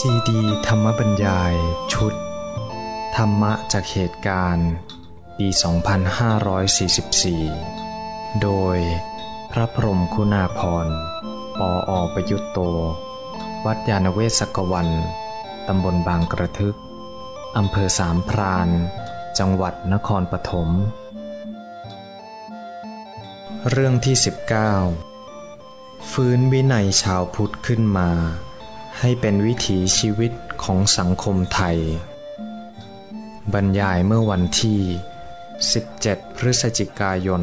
ซีดีธรรมบรรยาย ชุด ธรรมะจากเหตุการณ์ ปี 2544 โดยพระพรมคุณาพรปออประยุตโต วัดยาณเวศกวัน ตำบลบางกระทึก อำเภอสามพราน จังหวัดนครปฐม เรื่องที่ 19 ฟื้นวินัยชาวพุทธขึ้นมา ให้เป็นวิถีชีวิตของสังคมไทย บรรยายเมื่อวันที่ 17 พฤศจิกายน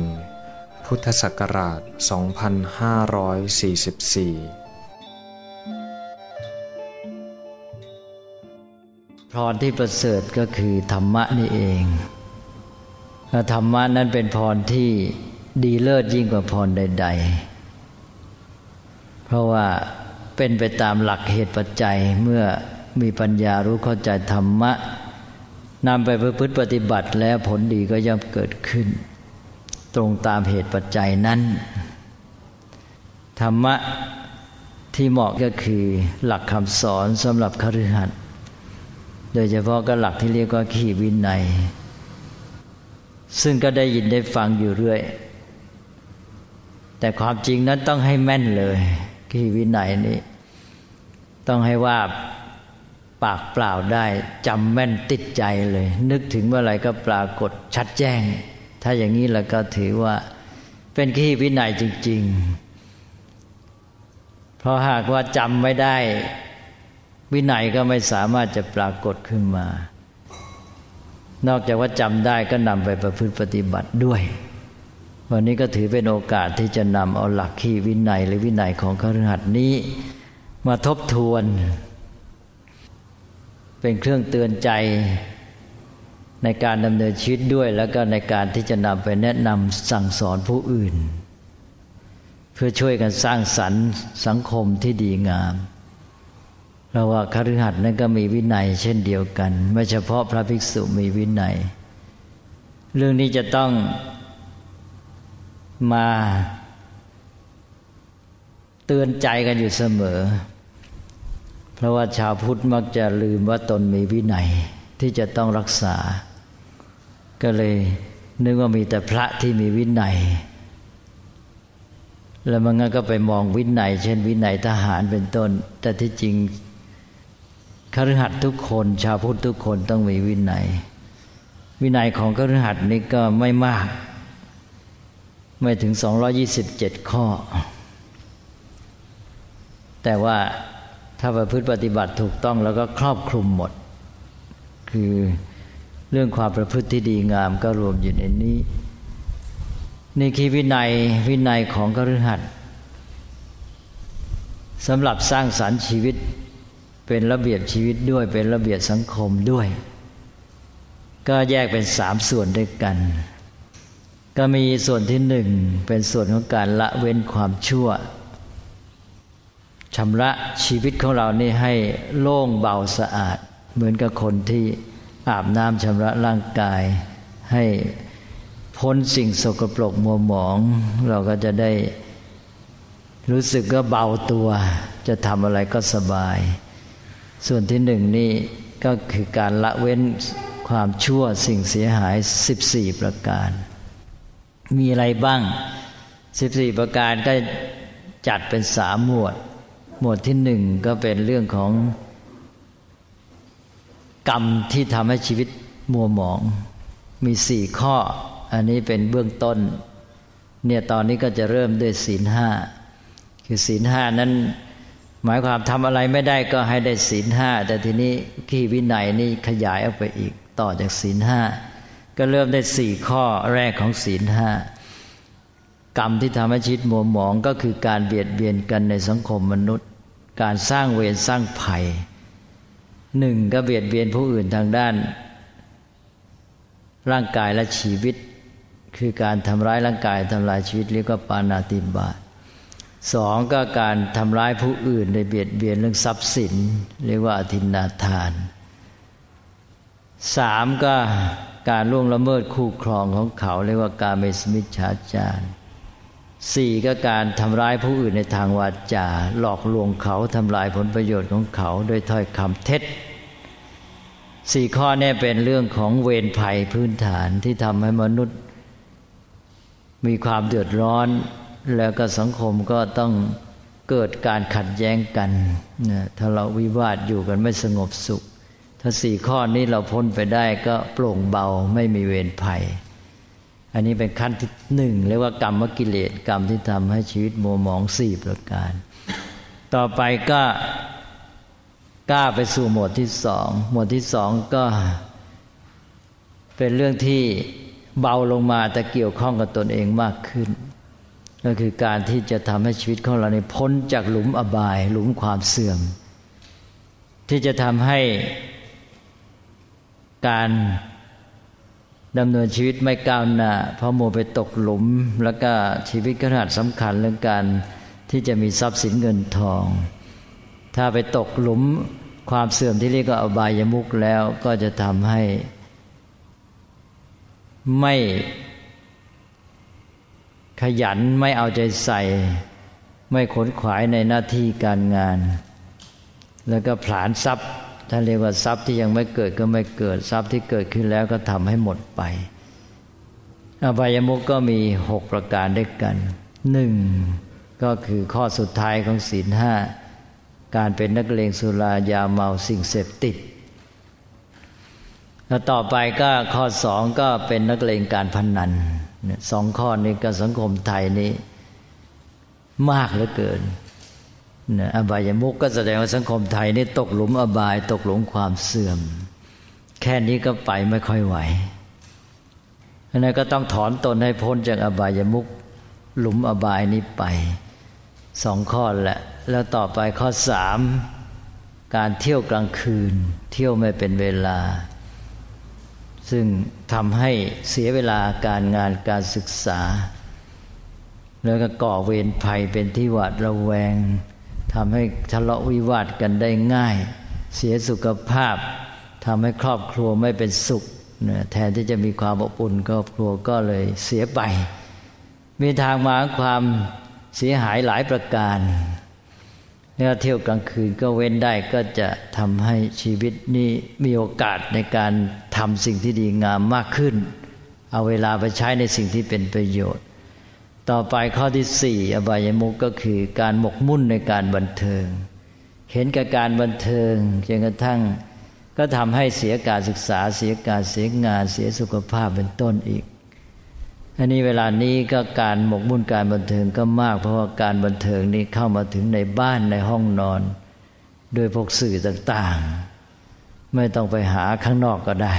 พุทธศักราช 2544 พรที่ประเสริฐก็คือธรรมะนี่เองธรรมะนั้นเป็นพรที่ดีเลิศยิ่งกว่าพรใด ๆ เพราะว่า เป็นไปตามหลักเหตุปัจจัยเมื่อมีปัญญารู้เข้าใจธรรมะนำไปประพฤติปฏิบัติแล้วผลดีก็ย่อมเกิดขึ้น ตรงตามเหตุปัจจัยนั้น ธรรมะที่เหมาะก็คือหลักคำสอนสำหรับคฤหัสถ์โดยเฉพาะก็หลักที่เรียกว่าขีวินัย ซึ่งก็ได้ยินได้ฟังอยู่เรื่อย แต่ความจริงนั้นต้องให้แม่นเลย ขีวินัยนี้ ต้องให้ว่าปากเปล่าได้จำแม่นติดใจเลย นึกถึงเมื่อไหร่ก็ปรากฏชัดแจ้ง ถ้าอย่างนี้แล้วก็ถือว่าเป็นขีวินัยจริง ๆ เพราะหากว่าจำไม่ได้ วินัยก็ไม่สามารถจะปรากฏขึ้นมา นอกจากว่าจำได้ก็นำไปประพฤติปฏิบัติด้วย วันนี้ก็ถือเป็นโอกาสที่จะนำเอาหลักขีวินัยหรือวินัยของคฤหัสนี้ มาทบทวน เป็นเครื่องเตือนใจในการดำเนินชีวิตด้วย แล้วก็ในการที่จะนำไปแนะนำสั่งสอนผู้อื่น เพื่อช่วยกันสร้างสรรค์สังคมที่ดีงามเพราะว่าคฤหัสถ์นั้นก็มีวินัย เช่นเดียวกัน ไม่เฉพาะพระภิกษุมีวินัย เรื่องนี้จะต้อง มาเตือนใจกันอยู่เสมอ เพราะว่าชาวพุทธมักจะลืมว่าตนมีวินัยที่จะต้องรักษา ก็เลยนึกว่ามีแต่พระที่มีวินัย แล้วมันก็ไปมองวินัย เช่นวินัยทหารเป็นต้น แต่ที่จริงคฤหัสถ์ทุกคน ชาวพุทธทุกคนต้องมีวินัย วินัยของคฤหัสถ์นี้ก็ไม่มาก ไม่ถึง 227 ข้อ แต่ว่าถ้าประพฤติปฏิบัติถูกต้องแล้วก็ครอบคลุมหมด คือเรื่องความประพฤติที่ดีงามก็รวมอยู่ในนี้ นี่คือวินัยวินัยของกฤหัสสำหรับสร้างสารรค์ชีวิตเป็นระเบียบชีวิตด้วยเป็นระเบียบสังคมด้วย ก็แยกเป็นสามส่วนด้วยกัน ก็มีส่วนที่หนึ่งเป็นส่วนของการละเว้นความชั่วชำระชีวิตของเรานี่ให้โล่งเบาสะอาด เหมือนกับคนที่อาบน้ำชำระร่างกาย ให้พ้นสิ่งสกปรกมัวหมอง เราก็จะได้รู้สึกก็เบาตัว จะทำอะไรก็สบาย ส่วนที่หนึ่งนี่ก็คือการละเว้นความชั่วสิ่งเสียหายสิบสี่ประการ มีอะไรบ้างสิบสี่ประการก็จัดเป็นสามหมวด หมวดที่หนึ่งก็เป็นเรื่องของกรรมที่ทำให้ชีวิตมัวหมอง มีสี่ข้อ อันนี้เป็นเบื้องต้น เนี่ยตอนนี้ก็จะเริ่มด้วยศีลห้าคือศีลห้านั้น หมายความทำอะไรไม่ได้ก็ให้ได้ศีลห้าแต่ทีนี้ขี้วินัยนี่ขยายออกไปอีกต่อจากศีลห้า ก็เริ่มได้สี่ข้อแรกของศีลห้ากรรมที่ทำให้ชีวิตมัวหมองก็คือการเบียดเบียนกันในสังคมมนุษย์ การสร้างเวรสร้างภัยหนึ่งก็เบียดเบียนผู้อื่นทางด้าน ร่างกายและชีวิต คือการทำร้ายร่างกายทำลายชีวิตเรียกว่าปานาติบาตสองก็การทำร้ายผู้อื่นในเบียดเบียนเรื่องทรัพย์สิน เรียกว่าอธินาทานสามก็ การล่วงละเมิดคู่ครองของเขาเรียกว่าการเมสมิจฉาจารสี่ก็การทำร้ายผู้อื่นในทางวาจา หลอกลวงเขาทำลายผลประโยชน์ของเขาโดยถ้อยคำเท็จสี่ข้อนี้เป็นเรื่องของเวรภัยพื้นฐานที่ทำให้มนุษย์ มีความเดือดร้อน แล้วก็สังคมก็ต้องเกิดการขัดแย้งกันนะถ้าเราวิวาทอยู่กันไม่สงบสุข ถ้าสี่ข้อนี้เราพ้นไปได้ก็โปร่งเบาไม่มีเวรภัย อันนี้เป็นขั้นที่หนึ่งเรียกว่ากรรมกิเลสกรรมที่ทำให้ชีวิตมัวหมองสี่ประการ ต่อไปก็กล้าไปสู่หมวดที่สอง หมวดที่สองก็เป็นเรื่องที่เบาลงมาแต่เกี่ยวข้องกับตนเองมากขึ้น ก็คือการที่จะทำให้ชีวิตของเราในพ้นจากหลุมอบาย หลุมความเสื่อม ที่จะทำให้ การดำเนินชีวิตไม่ก้าวหน้าเพราะโมไปตกหลุม แล้วก็ชีวิตขนาดสำคัญเรื่องการที่จะมีทรัพย์สินเงินทอง ถ้าไปตกหลุมความเสื่อมที่เรียกว่าอบายมุกแล้วก็จะทำให้ ไม่ขยันไม่เอาใจใส่ ไม่ขนขวายในหน้าที่การงาน แล้วก็ผลานทรัพย์ ถ้าเรียกว่าทรัพย์ที่ยังไม่เกิดก็ไม่เกิดทรัพย์ที่เกิดขึ้นแล้วก็ทำให้หมดไปอบายมุกก็มีหกประการด้วยกันหนึ่งก็คือข้อสุดท้ายของศีลห้าการเป็นนักเลงสุรายาเมาสิ่งเสพติด แล้วต่อไปก็ข้อสองก็เป็นนักเลงการพนันสองข้อนี้กับสังคมไทยนี้ มากเหลือเกิน อบายมุกก็แสดงว่าสังคมไทยนี่ตกหลุมอบายตกหลุมความเสื่อม แค่นี้ก็ไปไม่ค่อยไหวอันนั้นก็ต้องถอนตนให้พ้นจากอบายมุกหลุมอบายนี้ไปสองข้อแหละ แล้วต่อไปข้อสามการเที่ยวกลางคืน เที่ยวไม่เป็นเวลา ซึ่งทำให้เสียเวลาการงานการศึกษา แล้วก็ก่อเวรภัยเป็นที่หวาดระแวง ทำให้ทะเลาะวิวาทกันได้ง่าย เสียสุขภาพทำให้ครอบครัวไม่เป็นสุขแทนที่จะมีความอบอุ่นครอบครัวก็เลยเสียไป มีทางมาความเสียหายหลายประการเนี่ยเที่ยวกลางคืนก็เว้นได้ก็จะทำให้ชีวิตนี้มีโอกาสในการทำสิ่งที่ดีงามมากขึ้น เอาเวลาไปใช้ในสิ่งที่เป็นประโยชน์ ต่อไปข้อที่สี่อบายมุกก็คือการหมกมุ่นในการบันเทิง เห็นกับการบันเทิงจนกระทั่งก็ทำให้เสียการศึกษาเสียการเสียงานเสียสุขภาพเป็นต้นอีกอันนี้เวลานี้ก็การหมกมุ่นการบันเทิงก็มาก เพราะว่าการบันเทิงนี้เข้ามาถึงในบ้านในห้องนอน โดยพวกสื่อต่างๆ ไม่ต้องไปหาข้างนอกก็ได้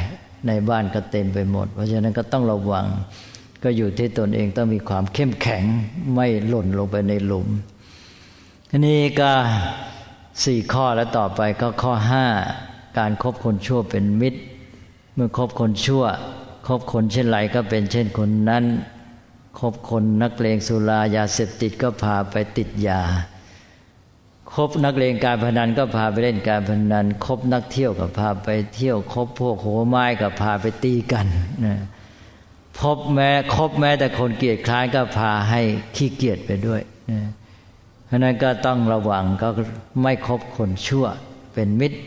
ในบ้านก็เต็มไปหมด เพราะฉะนั้นก็ต้องระวัง ก็อยู่ที่ตนเองต้องมีความเข้มแข็งไม่หล่นลงไปในหลุมอันนี้ก็สี่ข้อแล้วต่อไปก็ข้อห้าการครบคนชั่วเป็นมิตร เมื่อคบคนชั่ว คบคนเช่นไรก็เป็นเช่นคนนั้นคบคนนักเลงสุรายาเสพติดก็พาไปติดยาคบนักเลงการพนันก็พาไปเล่นการพนันคบนักเที่ยวก็พาไปเที่ยวคบพวกโหไม้ก็พาไปตีกันนะ พบแม้คบแม้แต่คนเกียจคร้านก็พาให้ขี้เกียจไปด้วยนะเพราะนั้นก็ต้องระวังก็ไม่คบคนชั่วเป็นมิตร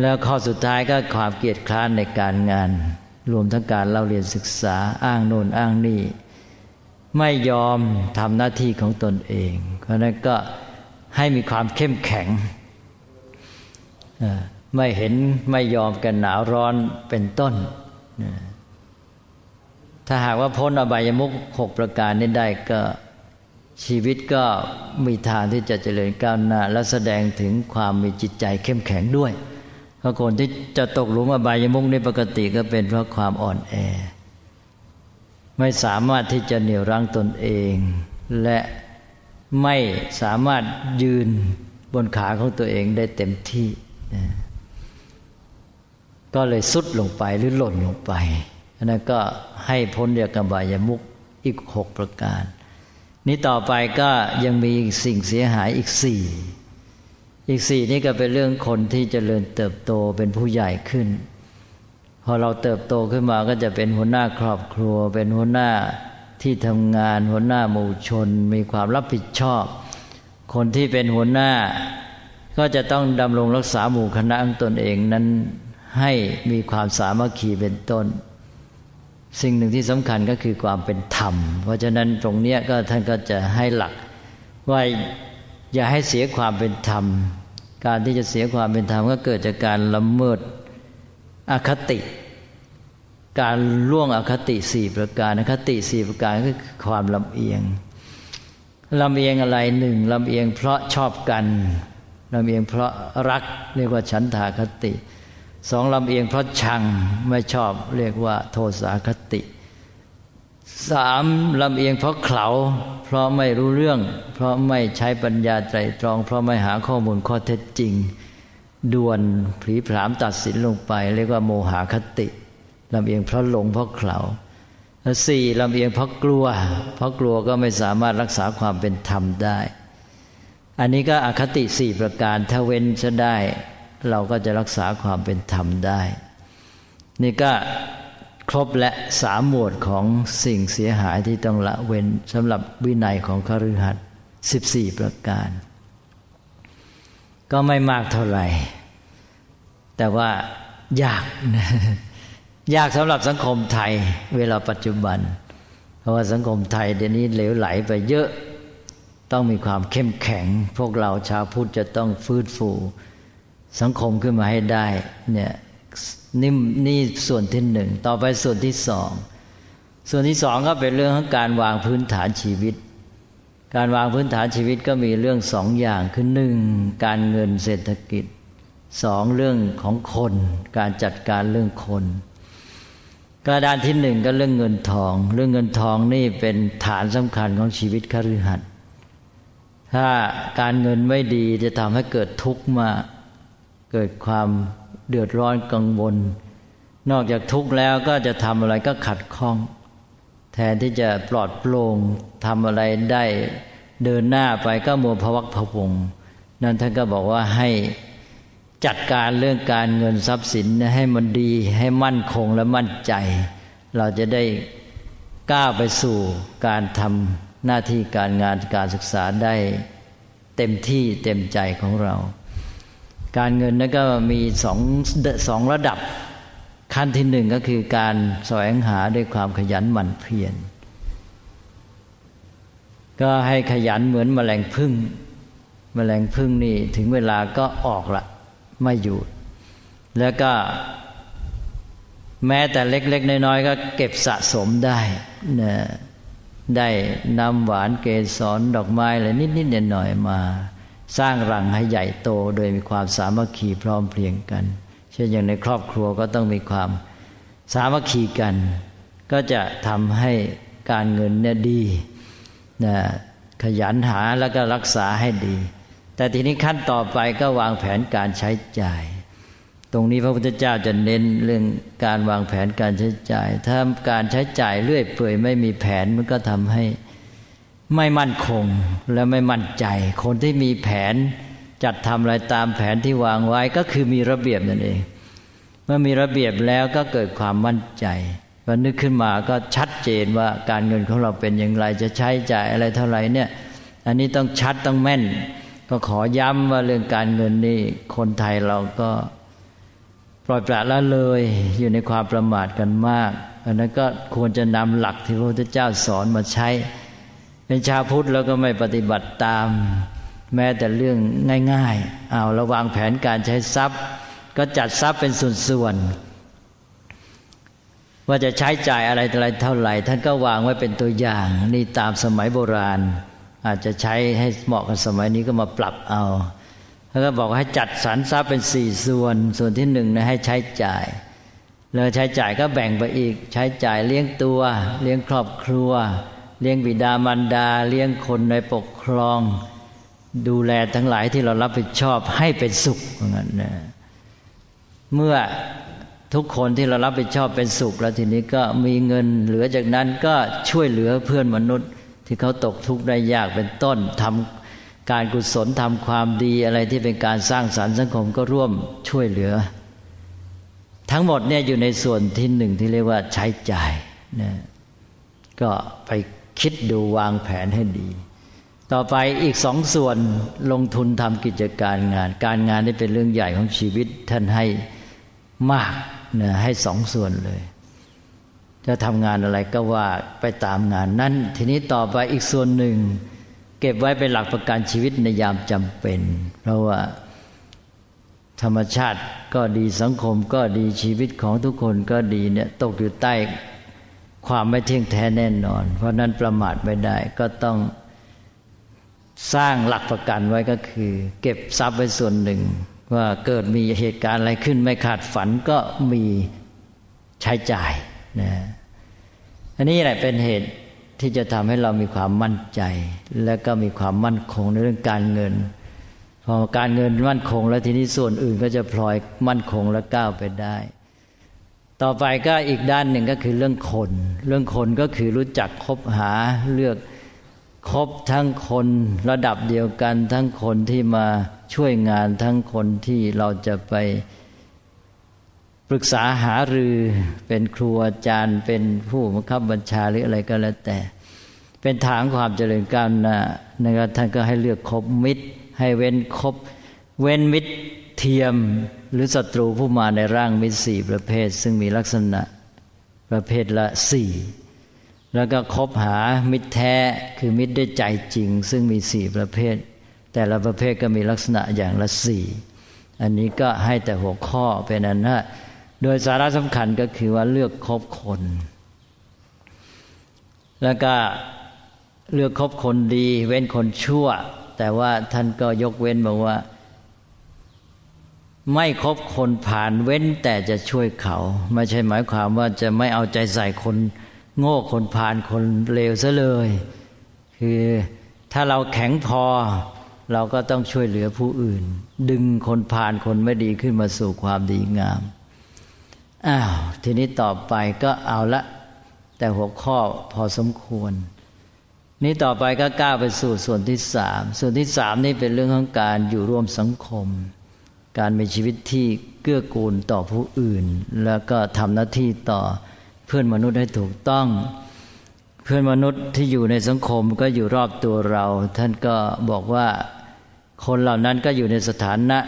แล้วข้อสุดท้ายก็ความเกียจคร้านในการงาน รวมทั้งการเราเรียนศึกษาอ้างโน่นอ้างนี่ ไม่ยอมทำหน้าที่ของตนเอง เพราะนั้นก็ให้มีความเข้มแข็งไม่เห็นไม่ยอมกันหนาวร้อนเป็นต้น ถ้าหากว่าพ้นอบายมุขหกประการนี้ได้ก็ชีวิตก็มีทางที่จะเจริญก้าวหน้า และแสดงถึงความมีจิตใจเข้มแข็งด้วยเพราะคนที่จะตกหลุมอบายมุกในปกติก็เป็นเพราะความอ่อนแอ ไม่สามารถที่จะเหนี่ยวรั้งตนเอง และไม่สามารถยืนบนขาของตัวเองได้เต็มที่ ก็เลยสุดลงไปหรือหล่นลงไป อันนั้นก็ให้พ้นจากกบายมุกอีกหกประการ นี้ต่อไปก็ยังมีสิ่งเสียหายอีกสี่อีกสี่นี่ก็เป็นเรื่องคนที่จเจริญเติบโตเป็นผู้ใหญ่ขึ้น พอเราเติบโตขึ้นมาก็จะเป็นหัวหน้าครอบครัว เป็นหัวหน้าที่ทำงาน หัวหน้าหมู่ชน มีความรับผิดชอบ คนที่เป็นหัวหน้า ก็จะต้องดำรงรักษาหมู่คณะของตนเองนั้นให้มีความสามัคคีเป็นต้น สิ่งหนึ่งที่สำคัญก็คือความเป็นธรรม เพราะฉะนั้นตรงนี้ก็ท่านก็จะให้หลักว่าอย่าให้เสียความเป็นธรรม การที่จะเสียความเป็นธรรมก็เกิดจากการละเมิดอคติ การล่วงอคติสี่ประการอคติสี่ประการก็คือความลำเอียงลำเอียงอะไรหนึ่งลำเอียงเพราะชอบกันลำเอียงเพราะรักเรียกว่าฉันทาคติ สองลำเอียงเพราะชังไม่ชอบเรียกว่า โทสาคติสามลำเอียงเพราะเขาเพราะไม่รู้เรื่อง เพราะไม่ใช้ปัญญาใจตรอง เพราะไม่หาข้อมูลข้อเท็จจริง ด่วนผีผามตัดสินลงไป เรียกว่าโมหคติลำเอียงเพราะหลงเพราะเขาสี่ลำเอียงเพราะกลัว เพราะกลัวก็ไม่สามารถรักษาความเป็นธรรมได้ อันนี้ก็อคติสี่ประการถ้าเว้นจะได้ เราก็จะรักษาความเป็นธรรมได้ นี่ก็ครบและสามหมวดของสิ่งเสียหายที่ต้องละเว้นสำหรับวินัยของคฤหัสถ์สิบสี่ประการ ก็ไม่มากเท่าไหร่ แต่ว่ายากนะยากสำหรับสังคมไทยเวลาปัจจุบัน เพราะว่าสังคมไทยเดี๋ยวนี้เหลวไหลไปเยอะต้องมีความเข้มแข็ง พวกเราชาวพุทธจะต้องฟื้นฟู สังคมขึ้นมาให้ได้เนี่ยนี่นี่ส่วนที่หนึ่งต่อไปส่วนที่สองส่วนที่สองก็เป็นเรื่องของการวางพื้นฐานชีวิต การวางพื้นฐานชีวิตก็มีเรื่องสองอย่างคือหนึ่งการเงินเศรษฐกิจสองเรื่องของคน การจัดการเรื่องคน กระดานที่หนึ่งก็เรื่องเงินทอง เรื่องเงินทองนี่เป็นฐานสำคัญของชีวิตคฤหัสถ์ถ้าการเงินไม่ดีจะทำให้เกิดทุกข์มา เกิดความเดือดร้อนกังวล นอกจากทุกข์แล้วก็จะทำอะไรก็ขัดข้อง แทนที่จะปลอดโปร่งทำอะไรได้เดินหน้าไปก็มัวพวักพวงนั่นท่านก็บอกว่าให้จัดการเรื่องการเงินทรัพย์สินให้มันดีให้มั่นคงและมั่นใจ เราจะได้ก้าวไปสู่การทำหน้าที่การงานการศึกษาได้ เต็มที่เต็มใจของเรา การเงินนั้นก็มีสองสองระดับ ขั้นที่หนึ่งก็คือการแสวงหาด้วยความขยันหมั่นเพียรก็ให้ขยันเหมือนมแมลงพึ่งมแมลงพึ่งนี่ถึงเวลาก็ออกละไม่อยู่ แล้วก็แม้แต่เล็ก ๆ น้อยๆก็เก็บสะสมได้นะได้นำหวานเกสรดอกไม้อะไรนิดๆหน่อยๆมา สร้างรังให้ใหญ่โตโดยมีความสามัคคีพร้อมเพรียงกัน เช่นอย่างในครอบครัวก็ต้องมีความสามัคคีกัน ก็จะทำให้การเงินเนี่ยดีนะขยันหาแล้วก็รักษาให้ดี แต่ทีนี้ขั้นต่อไปก็วางแผนการใช้จ่าย ตรงนี้พระพุทธเจ้าจะเน้นเรื่องการวางแผนการใช้จ่าย ถ้าการใช้จ่ายเรื่อยเปื่อยไม่มีแผนมันก็ทำให้ ไม่มั่นคงและไม่มั่นใจ คนที่มีแผนจัดทำอะไรตามแผนที่วางไว้ก็คือมีระเบียบนั่นเอง เมื่อมีระเบียบแล้วก็เกิดความมั่นใจพอนึกขึ้นมาก็ชัดเจนว่าการเงินของเราเป็นอย่างไรจะใช้จ่ายอะไรเท่าไหร่เนี่ย อันนี้ต้องชัดต้องแม่น ก็ขอย้ำว่าเรื่องการเงินนี่คนไทยเราก็ปล่อยปละละเลยอยู่ในความประมาทกันมากอันนั้นก็ควรจะนำหลักที่พระพุทธเจ้าสอนมาใช้ เป็นชาวพุทธแล้วก็ไม่ปฏิบัติตาม แม้แต่เรื่องง่ายๆเอาระวางแผนการใช้ทรัพย์ ก็จัดทรัพย์เป็นส่วนๆว่าจะใช้จ่ายอะไรอะไรเท่าไหร่ ท่านก็วางไว้เป็นตัวอย่าง นี่ตามสมัยโบราณ อาจจะใช้ให้เหมาะกับสมัยนี้ก็มาปรับเอาแล้วก็บอกให้จัดสรรทรัพย์เป็นสี่ส่วน ส่วนที่หนึ่งนะให้ใช้จ่าย แล้วใช้จ่ายก็แบ่งไปอีก ใช้จ่ายเลี้ยงตัว เลี้ยงครอบครัว เลี้ยงบิดามารดาเลี้ยงคนในปกครอง ดูแลทั้งหลายที่เรารับผิดชอบให้เป็นสุขเหมือนกันนะเมื่อทุกคนที่เรารับผิดชอบเป็นสุข แล้วทีนี้ก็มีเงินเหลือจากนั้นก็ช่วยเหลือเพื่อนมนุษย์ ที่เขาตกทุกข์ได้ยากเป็นต้นทำการกุศลทำความดีอะไรที่เป็นการสร้างสารรค์สังคมก็ร่วมช่วยเหลือ ทั้งหมดเนี่ยอยู่ในส่วนที่หนึ่งที่เรียกว่าใช้จ่ายนะก็ไป คิดดูวางแผนให้ดี ต่อไปอีกสองส่วนลงทุนทำกิจการงาน การงานนี่เป็นเรื่องใหญ่ของชีวิตท่านให้มากนะให้สองส่วนเลยจะทำงานอะไรก็ว่าไปตามงานนั้น ทีนี้ต่อไปอีกส่วนหนึ่ง เก็บไว้เป็นหลักประกันชีวิตในยามจำเป็น เพราะว่าธรรมชาติก็ดีสังคมก็ดีชีวิตของทุกคนก็ดีเนี่ยตกอยู่ใต้ ความไม่เที่ยงแท้แน่นอน เพราะนั้นประมาทไม่ได้ก็ต้องสร้างหลักประกันไว้ก็คือ เก็บทรัพย์ไว้ส่วนหนึ่ง ว่าเกิดมีเหตุการณ์อะไรขึ้นไม่ขาดฝันก็มีใช้จ่ายนะอันนี้แหละเป็นเหตุที่จะทำให้เรามีความมั่นใจ และก็มีความมั่นคงในเรื่องการเงิน พอการเงินมั่นคง แล้วทีนี้ส่วนอื่นก็จะพลอยมั่นคงและก้าวไปได้ ต่อไปก็อีกด้านหนึ่งก็คือเรื่องคน เรื่องคนก็คือรู้จักคบหาเลือกคบทั้งคนระดับเดียวกัน ทั้งคนที่มาช่วยงานทั้งคนที่เราจะไปปรึกษาหารือเป็นครูอาจารย์ เป็นผู้บังคับบัญชาหรืออะไรก็แล้วแต่ เป็นทางความเจริญก้าวหน้านะครับท่านก็ให้เลือกคบมิตร ให้เว้นคบ เว้นมิตรเทียมหรือศัตรูผู้มาในร่างมิตรสี่ประเภท ซึ่งมีลักษณะประเภทละสี่แล้วก็คบหามิตรแท้คือมิตรด้วยใจจริง ซึ่งมีสี่ประเภท แต่ละประเภทก็มีลักษณะอย่างละสี่อันนี้ก็ให้แต่หัวข้อเป็นอันว่าโดยสาระสำคัญก็คือว่าเลือกคบคน แล้วก็เลือกคบคนดี เว้นคนชั่ว แต่ว่าท่านก็ยกเว้นบอกว่า ไม่คบคนผ่านเว้นแต่จะช่วยเขา ไม่ใช่หมายความว่าจะไม่เอาใจใส่คนโง่คนผ่านคนเลวซะเลย คือถ้าเราแข็งพอ เราก็ต้องช่วยเหลือผู้อื่น ดึงคนผ่านคนไม่ดีขึ้นมาสู่ความดีงามอ้าวทีนี้ต่อไปก็เอาละ แต่หัวข้อพอสมควร นี้ต่อไปก็ก้าวไปสู่ส่วนที่สามส่วนที่สามนี่เป็นเรื่องของการอยู่ร่วมสังคม การมีชีวิตที่เกื้อกูลต่อผู้อื่น แล้วก็ทำหน้าที่ต่อเพื่อนมนุษย์ให้ถูกต้อง เพื่อนมนุษย์ที่อยู่ในสังคมก็อยู่รอบตัวเรา ท่านก็บอกว่าคนเหล่านั้นก็อยู่ในสถานะ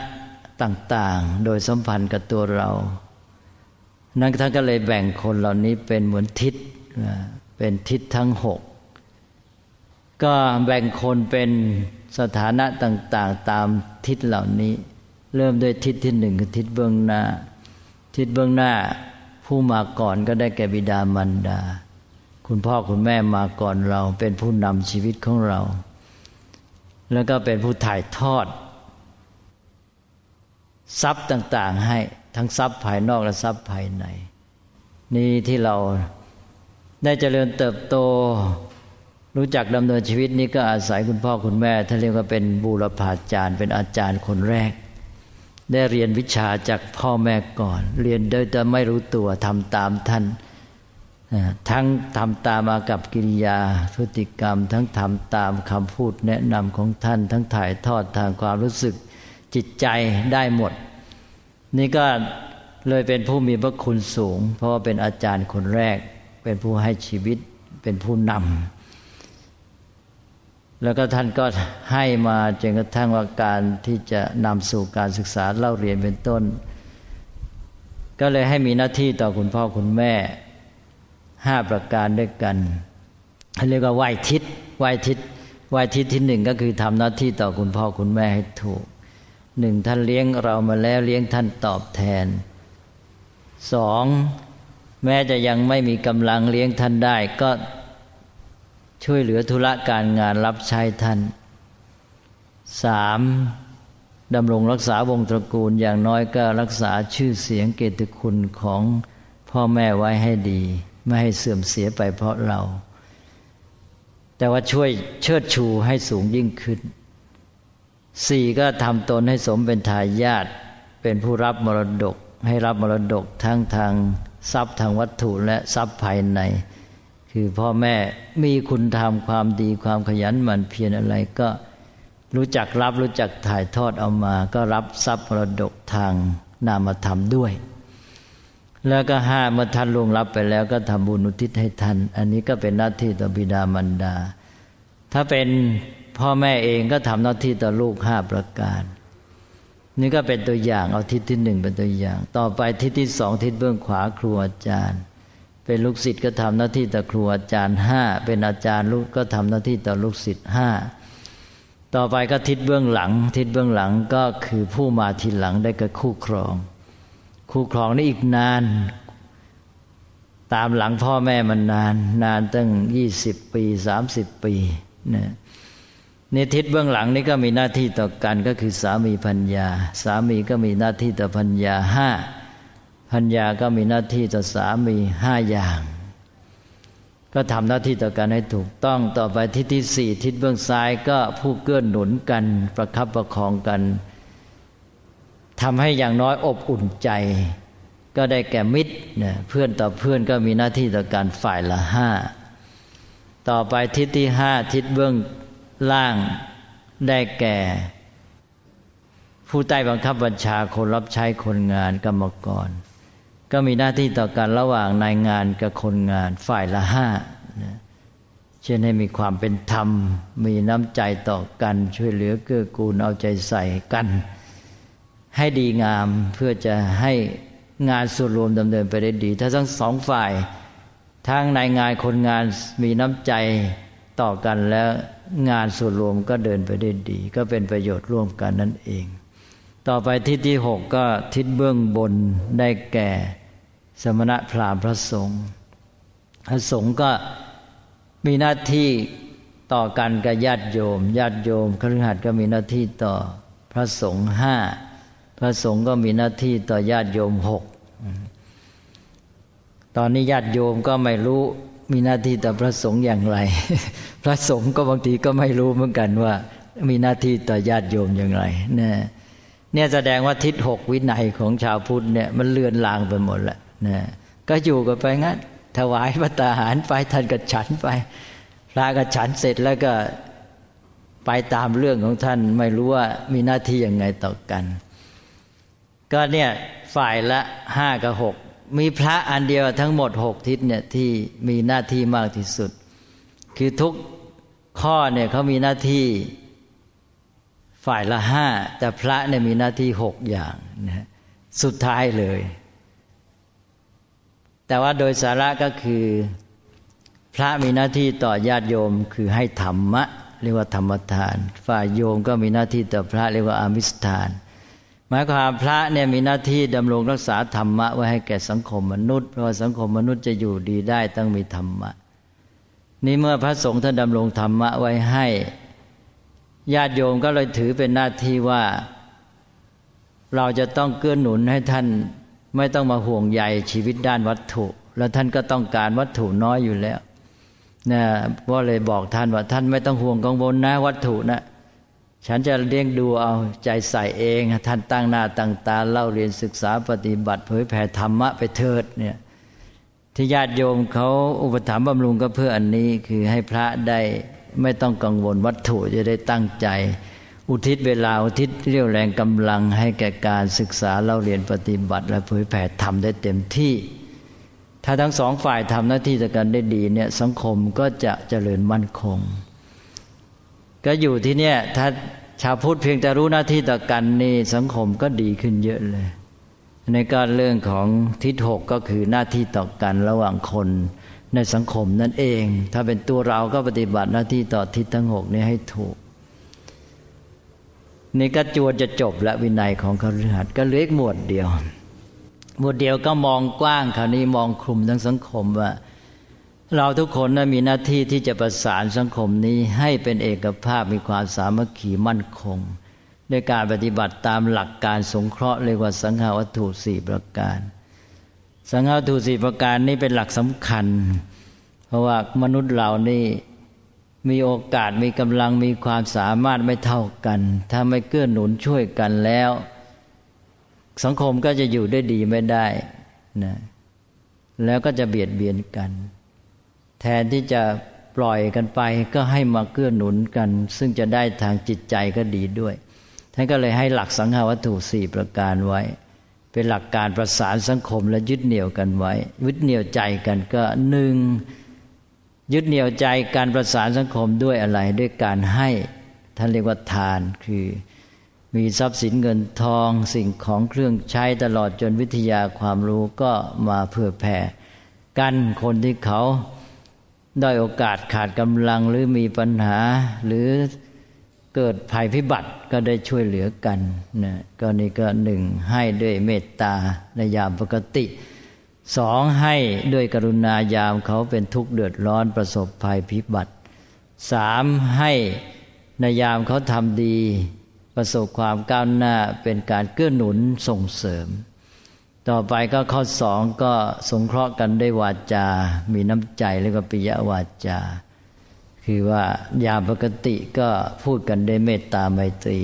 ต่างๆ โดยสัมพันธ์กับตัวเรานั้นท่านก็เลยแบ่งคนเหล่านี้เป็นเหมือนทิศเป็นทิศทั้งหกก็แบ่งคนเป็นสถานะต่าง ๆ ตามทิศเหล่านี้ เริ่มด้วยทิศที่หนึ่งคือทิศเบื้องหน้า ทิศเบื้องหน้า ผู้มาก่อนก็ได้แก่บิดามารดา คุณพ่อคุณแม่มาก่อนเรา เป็นผู้นำชีวิตของเรา แล้วก็เป็นผู้ถ่ายทอด ทรัพย์ต่างๆให้ทั้งทรัพย์ภายนอกและทรัพย์ภายใน นี่ที่เราได้เจริญเติบโต รู้จักดำเนินชีวิตนี้ก็อาศัยคุณพ่อคุณแม่ท่านเรียกว่าเป็นบูรพาจารย์ เป็นอาจารย์คนแรก ได้เรียนวิชาจากพ่อแม่ก่อน เรียนโดยจะไม่รู้ตัวทำตามท่าน ทั้งทำตามมากับกิริยาพฤติกรรม ทั้งทำตามคำพูดแนะนำของท่าน ทั้งถ่ายทอดทางความรู้สึกจิตใจได้หมด นี่ก็เลยเป็นผู้มีพระคุณสูง เพราะว่าเป็นอาจารย์คนแรก เป็นผู้ให้ชีวิตเป็นผู้นำ แล้วก็ท่านก็ให้มาจนกระทั่งว่าการที่จะนำสู่การศึกษาเล่าเรียนเป็นต้น ก็เลยให้มีหน้าที่ต่อคุณพ่อคุณแม่ห้าประการด้วยกันเรียกว่าไหวทิศไหวทิศไหวทิศที่หนึ่งก็คือทำหน้าที่ต่อคุณพ่อคุณแม่ให้ถูกหนึ่งท่านเลี้ยงเรามาแล้วเลี้ยงท่านตอบแทนสองแม้จะยังไม่มีกำลังเลี้ยงท่านได้ ก็ ช่วยเหลือธุระการงานรับใช้ท่านสามดำรงรักษาวงตระกูลอย่างน้อยก็รักษาชื่อเสียงเกียรติคุณของพ่อแม่ไว้ให้ดี ไม่ให้เสื่อมเสียไปเพราะเรา แต่ว่าช่วยเชิดชูให้สูงยิ่งขึ้นสี่ก็ทำตนให้สมเป็นทายาทเป็นผู้รับมรดก ให้รับมรดกทั้งทางทรัพย์ทางวัตถุและทรัพย์ภายใน คือพ่อแม่มีคุณธรรมความดีความขยันหมั่นเพียรอะไรก็รู้จักรับรู้จักถ่ายทอดเอามา ก็รับทรัพย์มรดกทางนามธรรมด้วย แล้วก็ห้าเมื่อท่านลงลับไปแล้วก็ทำบุญอุทิศให้ท่าน อันนี้ก็เป็นหน้าที่ต่อบิดามารดา ถ้าเป็นพ่อแม่เองก็ทำหน้าที่ต่อลูกห้าประการ นี่ก็เป็นตัวอย่างเอาทิศที่หนึ่งเป็นตัวอย่าง ต่อไปทิศที่สองทิศเบื้องขวาครูอาจารย์ เป็นลูกศิษย์ก็ทำหน้าที่ต่อครูอาจารย์ห้าเป็นอาจารย์ลูกก็ทำหน้าที่ต่อลูกศิษย์ห้าต่อไปก็ทิศเบื้องหลัง ทิศเบื้องหลังก็คือผู้มาทีหลังได้กับคู่ครอง คู่ครองนี่อีกนาน ตามหลังพ่อแม่มันนาน นานตั้งยี่สิบปีสามสิบปีนะนี่ทิศเบื้องหลังนี่ก็มีหน้าที่ต่อกันก็คือสามีพัญญา สามีก็มีหน้าที่ต่อพัญญาห้า พัญญาก็มีหน้าที่ต่อสามีห้าอย่าง ก็ทำหน้าที่ต่อกันให้ถูกต้องต่อไปทิศที่สี่ทิศเบื้องซ้ายก็ผู้เกื้อหนุนกัน ประคับประคองกันทำให้อย่างน้อยอบอุ่นใจ ก็ได้แก่มิตรเนี่ยเพื่อนต่อเพื่อนก็มีหน้าที่ต่อการฝ่ายละห้าต่อไปทิศที่ห้าทิศเบื้องล่างได้แก่ ผู้ใต้บังคับบัญชาคนรับใช้คนงานกรรมกร ก็มีหน้าที่ต่อกันระหว่างนายงานกับคนงานฝ่ายละห้าเช่นให้มีความเป็นธรรม มีน้ำใจต่อกัน ช่วยเหลือเกื้อกูลเอาใจใส่กัน ให้ดีงามเพื่อจะให้งานส่วนรวมดำเนินไปได้ดี ถ้าทั้งสองฝ่ายทั้งนายงานคนงานมีน้ำใจต่อกันแล้วงานส่วนรวมก็เดินไปได้ดี ก็เป็นประโยชน์ร่วมกันนั่นเอง ต่อไปทิศที่หกก็ทิศเบื้องบนได้แก่ สมณะพราหมณ์พระสงฆ์พระสงฆ์ก็มีหน้าที่ต่อกันกับญาติโยม ญาติโยมคฤหัสถ์ก็มีหน้าที่ต่อพระสงฆ์ห้าพระสงฆ์ก็มีหน้าที่ต่อญาติโยมหกตอนนี้ญาติโยมก็ไม่รู้มีหน้าที่ต่อพระสงฆ์อย่างไร พระสงฆ์ก็บางทีก็ไม่รู้เหมือนกันว่า มีหน้าที่ต่อญาติโยมอย่างไรเนี่ยเนี่ยแสดงว่าทิศหกวินัยของชาวพุทธเนี่ยมันเลือนลางไปหมดแล้ว นะก็อยู่กันไปงั้น ถวายพระตาหารไปท่านก็ฉันไปพระก็ฉันเสร็จแล้วก็ไปตามเรื่องของท่านไม่รู้ว่ามีหน้าที่ยังไงต่อกัน ก็เนี่ยฝ่ายละห้ากับหกมีพระอันเดียวทั้งหมดหกทิศเนี่ยที่มีหน้าที่มากที่สุด คือทุกข้อเนี่ยเขามีหน้าที่ฝ่ายละห้าแต่พระเนี่ยมีหน้าที่หกอย่างนะสุดท้ายเลย แต่ว่าโดยสาระก็คือพระมีหน้าที่ต่อญาติโยมคือให้ธรรมะ เรียกว่าธรรมทาน ฝ่ายโยมก็มีหน้าที่ต่อพระเรียกว่าอามิสทาน หมายความพระเนี่ยมีหน้าที่ดำรงรักษาธรรมะไว้ให้แก่สังคมมนุษย์เพราะสังคมมนุษย์จะอยู่ดีได้ต้องมีธรรมะนี่เมื่อพระสงฆ์ท่านดำรงธรรมะไว้ให้ญาติโยมก็เลยถือเป็นหน้าที่ว่า เราจะต้องเกื้อหนุนให้ท่าน ไม่ต้องมาห่วงใยชีวิตด้านวัตถุ แล้วท่านก็ต้องการวัตถุน้อยอยู่แล้วนะก็เลยบอกท่านว่าท่านไม่ต้องห่วงกังวลนะวัตถุนะ ฉันจะเลี้ยงดูเอาใจใส่เอง ท่านตั้งหน้าตั้งตาเล่าเรียนศึกษาปฏิบัติเผยแผ่ธรรมะไปเถิดเนี่ยที่ญาติโยมเขาอุปถัมภ์บำรุงก็เพื่ออันนี้คือให้พระได้ไม่ต้องกังวลวัตถุจะได้ตั้งใจ อุทิศเวลาอุทิศเรี่ยวแรงกำลังให้แก่การศึกษาเล่าเรียนปฏิบัติ และเผยแผ่ธรรมได้เต็มที่ ถ้าทั้งสองฝ่ายทำหน้าที่ต่อกันได้ดีเนี่ยสังคมก็จะเจริญมั่นคง ก็อยู่ที่เนี่ยถ้าชาวพุทธเพียงแต่รู้หน้าที่ต่อกันนี่สังคมก็ดีขึ้นเยอะเลย ในการเรื่องของทิศหกก็คือหน้าที่ต่อกันระหว่างคนในสังคมนั่นเอง ถ้าเป็นตัวเราก็ปฏิบัติหน้าที่ต่อทิศทั้งหกนี้ให้ถูก นี่ก็จวนจะจบและวินัยของคฤหัสถ์ก็เหลืออีกหมวดเดียว หมวดเดียวก็มองกว้างคราวนี้มองคลุมทั้งสังคมว่า เราทุกคนนะมีหน้าที่ที่จะประสานสังคมนี้ให้เป็นเอกภาพมีความสามัคคีมั่นคงด้วยการปฏิบัติตามหลักการสงเคราะห์เรียกว่าสังฆาวัตถุสี่ประการ สังฆาวัตถุสี่ประการนี้เป็นหลักสำคัญ เพราะว่ามนุษย์เรานี่ มีโอกาสมีกำลังมีความสามารถไม่เท่ากัน ถ้าไม่เกื้อหนุนช่วยกันแล้ว สังคมก็จะอยู่ได้ดีไม่ได้นะแล้วก็จะเบียดเบียนกัน แทนที่จะปล่อยกันไปก็ให้มาเกื้อหนุนกัน ซึ่งจะได้ทางจิตใจก็ดีด้วยท่านก็เลยให้หลักสังหาวัตถุสี่ประการไว้ เป็นหลักการประสานสังคมและยึดเหนี่ยวกันไว้ยึดเหนี่ยวใจกันก็หนึ่ง ยึดเหนี่ยวใจการประสานสังคมด้วยอะไรด้วยการให้ท่านเรียกว่าทานคือมีทรัพย์สินเงินทองสิ่งของเครื่องใช้ตลอดจนวิทยาความรู้ก็มาเพื่อแผ่ กันคนที่เขาได้โอกาสขาดกำลังหรือมีปัญหาหรือเกิดภัยพิบัติก็ได้ช่วยเหลือกันนะก็นี่ก็หนึ่งให้ด้วยเมตตาในยามปกติ สองให้ด้วยกรุณายามเขาเป็นทุกข์เดือดร้อนประสบภัยพิบัติสามให้ในยามเขาทำดี ประสบความก้าวหน้าเป็นการเกื้อหนุนส่งเสริม ต่อไปก็ข้อสองก็สงเคราะห์กันด้วยวาจา มีน้ำใจแล้วก็ปิยวาจา คือว่ายามปกติก็พูดกันได้เมตตาไมตรี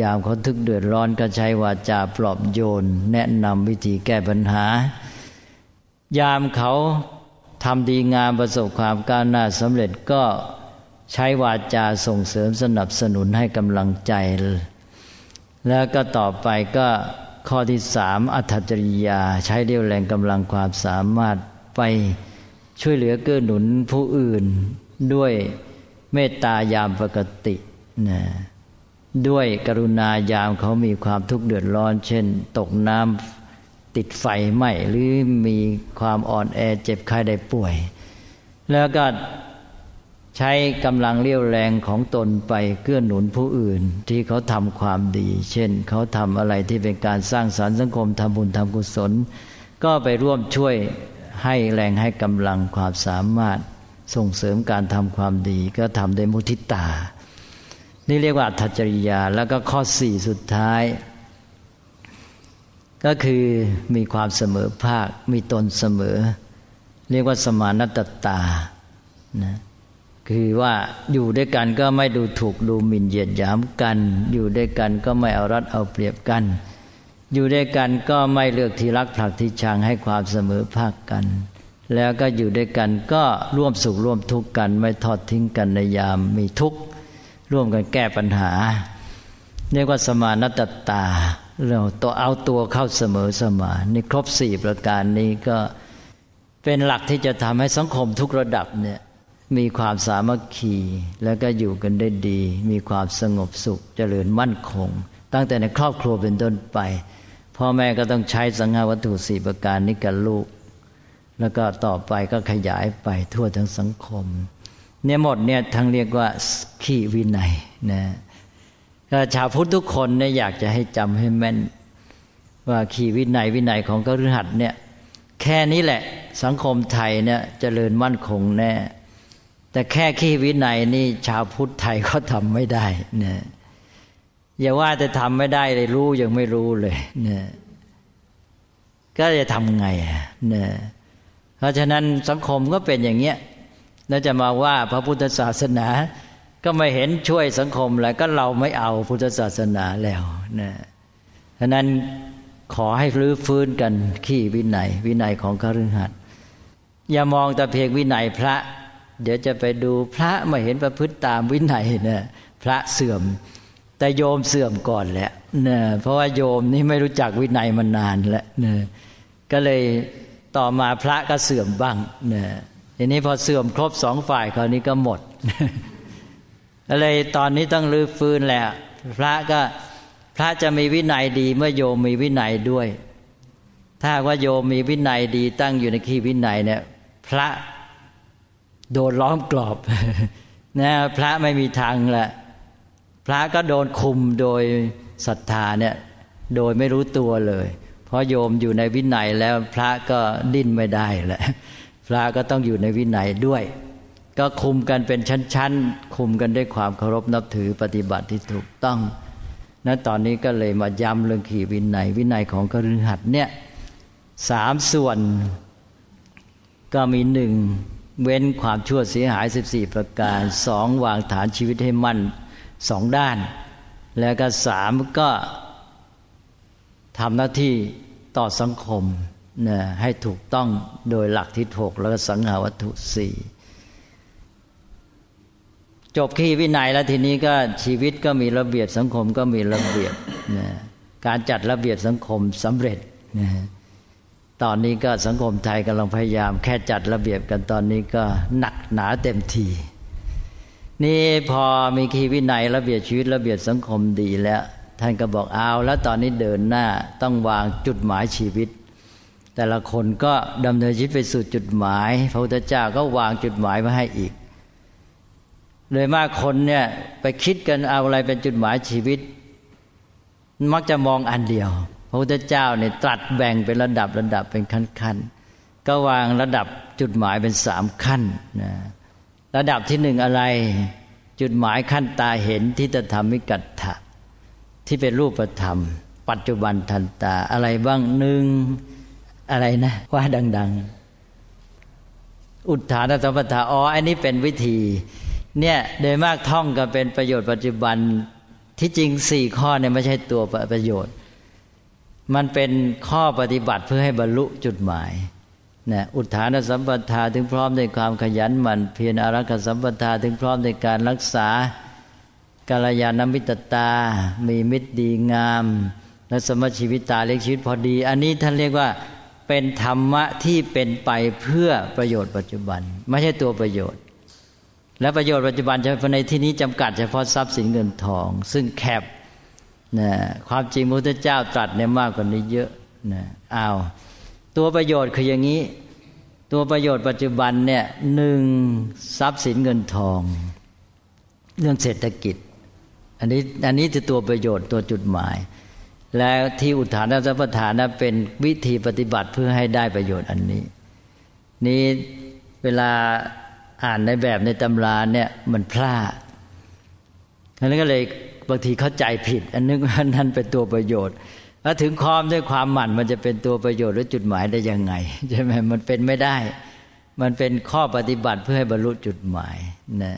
ยามเขาทึกเดือดร้อนก็ใช้วาจาปลอบโยน แนะนำวิธีแก้ปัญหา ยามเขาทำดีงามประสบความก้าวหน้าสำเร็จก็ใช้วาจาส่งเสริมสนับสนุนให้กำลังใจ แล้วก็ต่อไปก็ข้อที่สามอัตจริยาใช้เรี่ยวแรงกำลังความสามารถไปช่วยเหลือเกื้อหนุนผู้อื่นด้วยเมตตายามปกตินะด้วยกรุณายามเขามีความทุกข์เดือดร้อน เช่น ตกน้ำ ติดไฟไหม้หรือมีความอ่อนแอเจ็บไข้ได้ป่วย แล้วก็ใช้กำลังเลี้ยวแรงของตนไปเกื้อหนุนผู้อื่น ที่เขาทำความดี เช่น เขาทำอะไรที่เป็นการสร้างสารรค์สังคมทำบุญทำกุศล ก็ไปร่วมช่วยให้แรงให้กำลังความสามารถส่งเสริมการทำความดี ก็ทำด้วยมุทิตา นี่เรียกว่าทัจริยา แล้วก็ข้อสี่สุดท้าย ก็คือมีความเสมอภาค มีตนเสมอ เรียกว่าสมานตตานะคือว่าอยู่ด้วยกันก็ไม่ดูถูกดูหมิ่นเหยียดหยามกัน อยู่ด้วยกันก็ไม่เอารัดเอาเปรียบกัน อยู่ด้วยกันก็ไม่เลือกที่รักผลักที่ชังให้ความเสมอภาคกัน แล้วก็อยู่ด้วยกันก็ร่วมสุขร่วมทุกข์กัน ไม่ทอดทิ้งกันในยามมีทุกข์ร่วมกันแก้ปัญหา เรียกว่าสมานตตา เราตัวเอาตัวเข้าเสมอสมานนี่ครบสี่ประการนี้ก็เป็นหลักที่จะทำให้สังคมทุกระดับเนี่ยมีความสามัคคีแล้วก็อยู่กันได้ดี มีความสงบสุขเจริญมั่นคง ตั้งแต่ในครอบครัวเป็นต้นไปพ่อแม่ก็ต้องใช้สังหาวัตถุสี่ประการนี้กับลูก แล้วก็ต่อไปก็ขยายไปทั่วทั้งสังคม เนี่ยหมดเนี่ยทั้งเรียกว่าขีวินัยนะ ก็ชาวพุทธทุกคนเนี่ยอยากจะให้จำให้แม่น ว่าขีวินัยวินัยของกฤหัสเนี่ยแค่นี้แหละสังคมไทยเนี่ยจเจริญมั่นคงแน่ แต่แค่ขี้วินัยนี่ชาวพุทธไทยเขาทำไม่ได้เนี่ยอย่าว่าจะทำไม่ได้เลยรู้ยังไม่รู้เลยเนี่ยก็จะทำไงเนี่ยเพราะฉะนั้นสังคมก็เป็นอย่างเงี้ยแล้วจะมาว่าพระพุทธศาสนา ก็ไม่เห็นช่วยสังคมแล้วก็เราไม่เอาพุทธศาสนาแล้วนะฉะนั้นขอให้รื้อฟื้นกันขี้วินัย วินัยของคฤหัสถ์อย่ามองแต่เพียงวินัยพระ เดี๋ยวจะไปดูพระมาเห็นประพฤติตามวินัยเนี่ยพระเสื่อม แต่โยมเสื่อมก่อนแหละเนี่ยเพราะว่าโยมนี่ไม่รู้จักวินัยมานานแล้วเนี่ยก็เลยต่อมาพระก็เสื่อมบ้างเนี่ยทีนี้พอเสื่อมครบสองฝ่ายคราวนี้ก็หมด เลยตอนนี้ต้องรื้อฟื้นแหละพระก็พระจะมีวินัยดีเมื่อโยมมีวินัยด้วย ถ้าว่าโยมมีวินัยดีตั้งอยู่ในขีวินัยเนี่ย พระโดนล้อมกรอบนะพระไม่มีทางแหละพระก็โดนคุมโดยศรัทธาเนี่ยโดยไม่รู้ตัวเลย เพราะโยมอยู่ในวินัยแล้วพระก็ดิ้นไม่ได้แหละพระก็ต้องอยู่ในวินัยด้วย ก็คุมกันเป็นชั้นๆ คุมกันด้วยความเคารพนับถือปฏิบัติที่ถูกต้องนะตอนนี้ก็เลยมาย้ำเรื่องขี่วินัย วินัยของกฤหัสเนี่ยสามส่วนก็มีหนึ่งเว้นความชั่วเสียหายสิบสี่ประการสองวางฐานชีวิตให้มั่นสองด้าน แล้วก็สามก็ทำหน้าที่ต่อสังคมนะให้ถูกต้องโดยหลักที่หกแล้วก็สังหาวัตถุสี่ จบขี้วินัยแล้วทีนี้ก็ชีวิตก็มีระเบียบสังคมก็มีระเบียบนะการจัดระเบียบสังคมสำเร็จนะตอนนี้ก็สังคมไทยกำลังพยายาม แค่จัดระเบียบกันตอนนี้ก็หนักหนาเต็มทีนี่พอมีคีวินัยระเบียบชีวิตระเบียบสังคมดีแล้ว ท่านก็บอกเอาแล้วตอนนี้เดินหน้าต้องวางจุดหมายชีวิต แต่ละคนก็ดำเนินชีวิตไปสู่จุดหมาย พระพุทธเจ้าก็วางจุดหมายมาให้อีก เลยมากคนเนี่ยไปคิดกันเอาอะไรเป็นจุดหมายชีวิต มักจะมองอันเดียว พระพุทธเจ้าเนี่ยตรัสแบ่งเป็นระดับระดับเป็นขั้นๆก็วางระดับจุดหมายเป็นสามขั้นนะระดับที่หนึ่งอะไร จุดหมายขั้นตาเห็นที่จะทำมิกัตถะที่เป็นรูปธรรม ปัจจุบันทันตาอะไรบ้างหนึ่งอะไรนะ ว่าดัง ๆ อุทธานสัมปทาอ๋ออันนี้เป็นวิธี เนี่ยโดยมากท่องก็เป็นประโยชน์ปัจจุบันที่จริงสี่ข้อเนี่ยไม่ใช่ตัวประโยชน์ มันเป็นข้อปฏิบัติเพื่อให้บรรลุจุดหมายนะอุทานสัมปทาถึงพร้อมในความขยันหมั่นเพียรอารักษสัมปทาถึงพร้อมในการรักษากาลยานมิตตา มีมิตรดีงาม และสมชีวิตตาเลี้ยงชีวิตพอดี อันนี้ท่านเรียกว่าเป็นธรรมะที่เป็นไปเพื่อประโยชน์ปัจจุบัน ไม่ใช่ตัวประโยชน์ และประโยชน์ปัจจุบันเฉพาะในที่นี้จำกัดเฉพาะทรัพย์สินเงินทอง ซึ่งแคบนะความจริงพระพุทธเจ้าตรัสเนี่ยมากกว่านี้เยอะนะอ้าวตัวประโยชน์คืออย่างนี้ ตัวประโยชน์ปัจจุบันเนี่ยหนึ่งทรัพย์สินเงินทอง เรื่องเศรษฐกิจ อันนี้อันนี้คือตัวประโยชน์ตัวจุดหมาย แล้วที่อุทานสัพทานเป็นวิธีปฏิบัติเพื่อให้ได้ประโยชน์อันนี้ นี้เวลา อ่านในแบบในตำราเนี่ยมันพลาดอันนั้นก็เลยบางทีเข้าใจผิด อันนึกว่านั่นเป็นตัวประโยชน์แล้วถึงความด้วยความหมั่นมันจะเป็นตัวประโยชน์หรือจุดหมายได้ยังไงใช่ไหมมันเป็นไม่ได้ มันเป็นข้อปฏิบัติเพื่อให้บรรลุจุดหมายนะ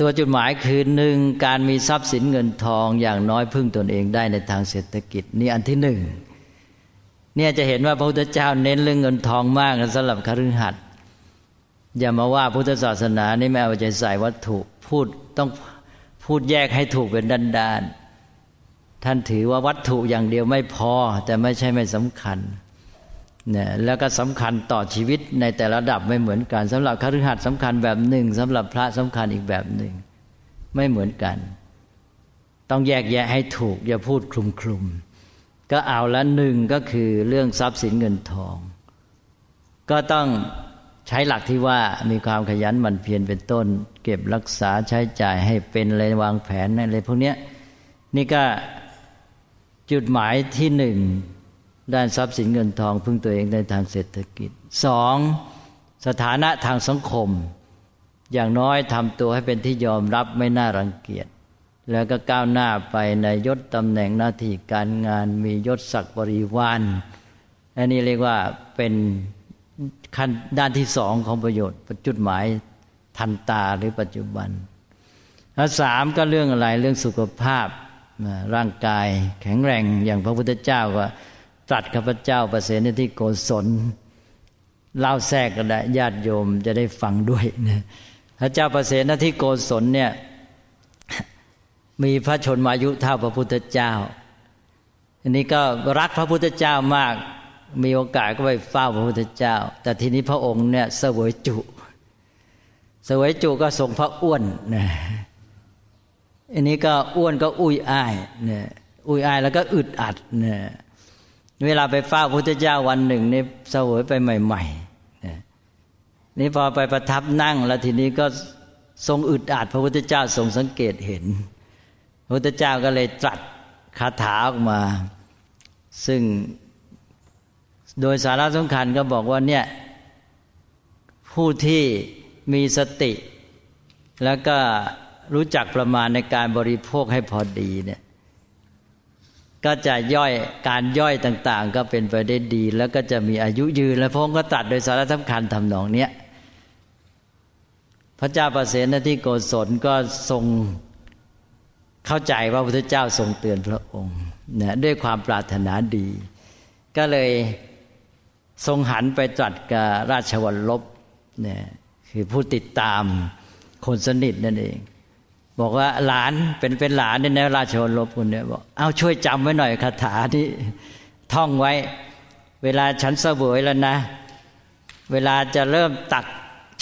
ตัวจุดหมายคือหนึ่งการมีทรัพย์สินเงินทองอย่างน้อยพึ่งตนเองได้ในทางเศรษฐกิจ นี่อันที่หนึ่งเนี่ยจะเห็นว่าพระพุทธเจ้าเน้นเรื่องเงินทองมากสำหรับคฤหัสถ์ อย่ามาว่าพุทธศาสนานี่ไม่เอาใจใส่วัตถุพูดต้องพูดแยกให้ถูกเป็นด้านๆท่านถือว่าวัตถุอย่างเดียวไม่พอ แต่ไม่ใช่ไม่สำคัญเนี่ยแล้วก็สำคัญต่อชีวิตในแต่ละระดับไม่เหมือนกันสำหรับคฤหัสถ์สำคัญแบบหนึ่งสำหรับพระสำคัญอีกแบบหนึ่ง ไม่เหมือนกัน ต้องแยกแยะให้ถูก อย่าพูดคลุมคลุมก็เอาละหนึ่งก็คือเรื่องทรัพย์สินเงินทอง ก็ต้อง ใช้หลักที่ว่ามีความขยันหมั่นเพียรเป็นต้น เก็บรักษาใช้จ่ายให้เป็นอะไรวางแผนอะไรพวกนี้นี่ก็จุดหมายที่หนึ่งด้านทรัพย์สินเงินทองพึ่งตัวเองในทางเศรษฐกิจสองสถานะทางสังคม อย่างน้อยทำตัวให้เป็นที่ยอมรับไม่น่ารังเกียจ แล้วก็ก้าวหน้าไปในยศตำแหน่งหน้าที่การงานมียศศักดิ์บริวารอันนี้เรียกว่าเป็น ขั้นด้านที่สองของประโยชน์จุดหมายทันตาหรือปัจจุบันแล้วสามก็เรื่องอะไรเรื่องสุขภาพร่างกายแข็งแรงอย่างพระพุทธเจ้าก็ตรัสข้าพเจ้าประเสริฐที่โกศลเล่าแทรกก็ได้ญาติโยมจะได้ฟังด้วยนะพระเจ้าประเสริฐที่โกศลเนี่ยมีพระชนมายุเท่าพระพุทธเจ้าอันนี้ก็รักพระพุทธเจ้ามาก มีโอกาสก็ไปเฝ้าพระพุทธเจ้า แต่ทีนี้พระองค์เนี่ยเสวยจุเสวยจุก็ทรงพระอ้วนนะอันนี้ก็อ้วนก็อุ้ยอ้ายเนี่ยอุ้ยอ้ายแล้วก็อึดอัดเนี่ยเวลาไปเฝ้าพระพุทธเจ้าวันหนึ่งนี่เสวยไปใหม่ๆนี่พอไปประทับนั่งแล้วทีนี้ก็ทรงอึดอัด พระพุทธเจ้าทรงสังเกตเห็น พระพุทธเจ้าก็เลยตรัสคาถาออกมา ซึ่ง โดยสาระสำคัญก็บอกว่าเนี่ยผู้ที่มีสติ แล้วก็รู้จักประมาณในการบริโภคให้พอดีเนี่ยก็จะย่อยการย่อยต่างๆ ก็เป็นไปได้ดี แล้วก็จะมีอายุยืน และพงก็ตัดโดยสาระสำคัญทำนองเนี้ยพระเจ้าประเสนที่โกศลก็ทรงเข้าใจว่าพระพุทธเจ้าทรงเตือนพระองค์เนี่ยด้วยความปรารถนาดี ก็เลย ทรงหันไปตรัสกับราชวัลลบเนี่ยคือผู้ติดตามคนสนิทนั่นเอง บอกว่าหลานเป็นเป็นหลานเนี่ยนะราชวัลลบคนเนี้ยบอกเอาช่วยจำไว้หน่อยคาถาที่ท่องไว้ เวลาฉันเสวยแล้วนะ เวลาจะเริ่มตัก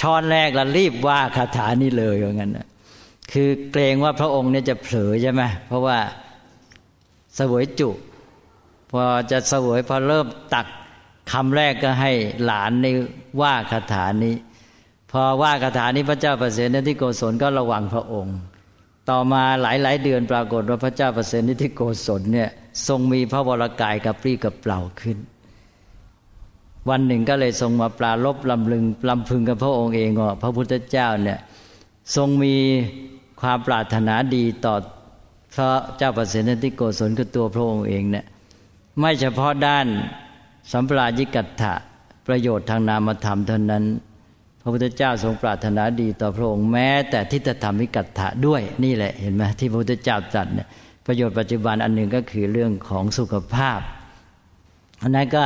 ช้อนแรกแล้วรีบว่าคาถานี้เลยอย่างนั้นนะคือเกรงว่าพระองค์เนี่ยจะเผลอใช่ไหมเพราะว่าเสวยจุ พอจะเสวยพอเริ่มตัก คำแรกก็ให้หลานในว่าคาถานี้ พอว่าคาถานี้พระเจ้าประเสริฐที่โกศลก็ระวังพระองค์ ต่อมาหลายๆเดือนปรากฏว่าพระเจ้าประเสริฐที่โกศลเนี่ยทรงมีพระวรากายกับปรี้กับเปล่าขึ้น วันหนึ่งก็เลยทรงมาปลาลบลำลึงลำพึงกับพระองค์เองว่าพระพุทธเจ้าเนี่ยทรงมีความปรารถนาดีต่อพระเจ้าประเสฐที่โกศลคือตัวพระองค์เองเนี่ยไม่เฉพาะด้าน สัมปรายิกัตถะประโยชน์ทางนามธรรมเท่านั้น พระพุทธเจ้าทรงปรารถนาดีต่อพระองค์แม้แต่ทิฏฐธรรมิกัตถะด้วยนี่แหละเห็นไหมที่พระพุทธเจ้าตรัสเนี่ยประโยชน์ปัจจุบันอันหนึ่งก็คือเรื่องของสุขภาพอันนั้นก็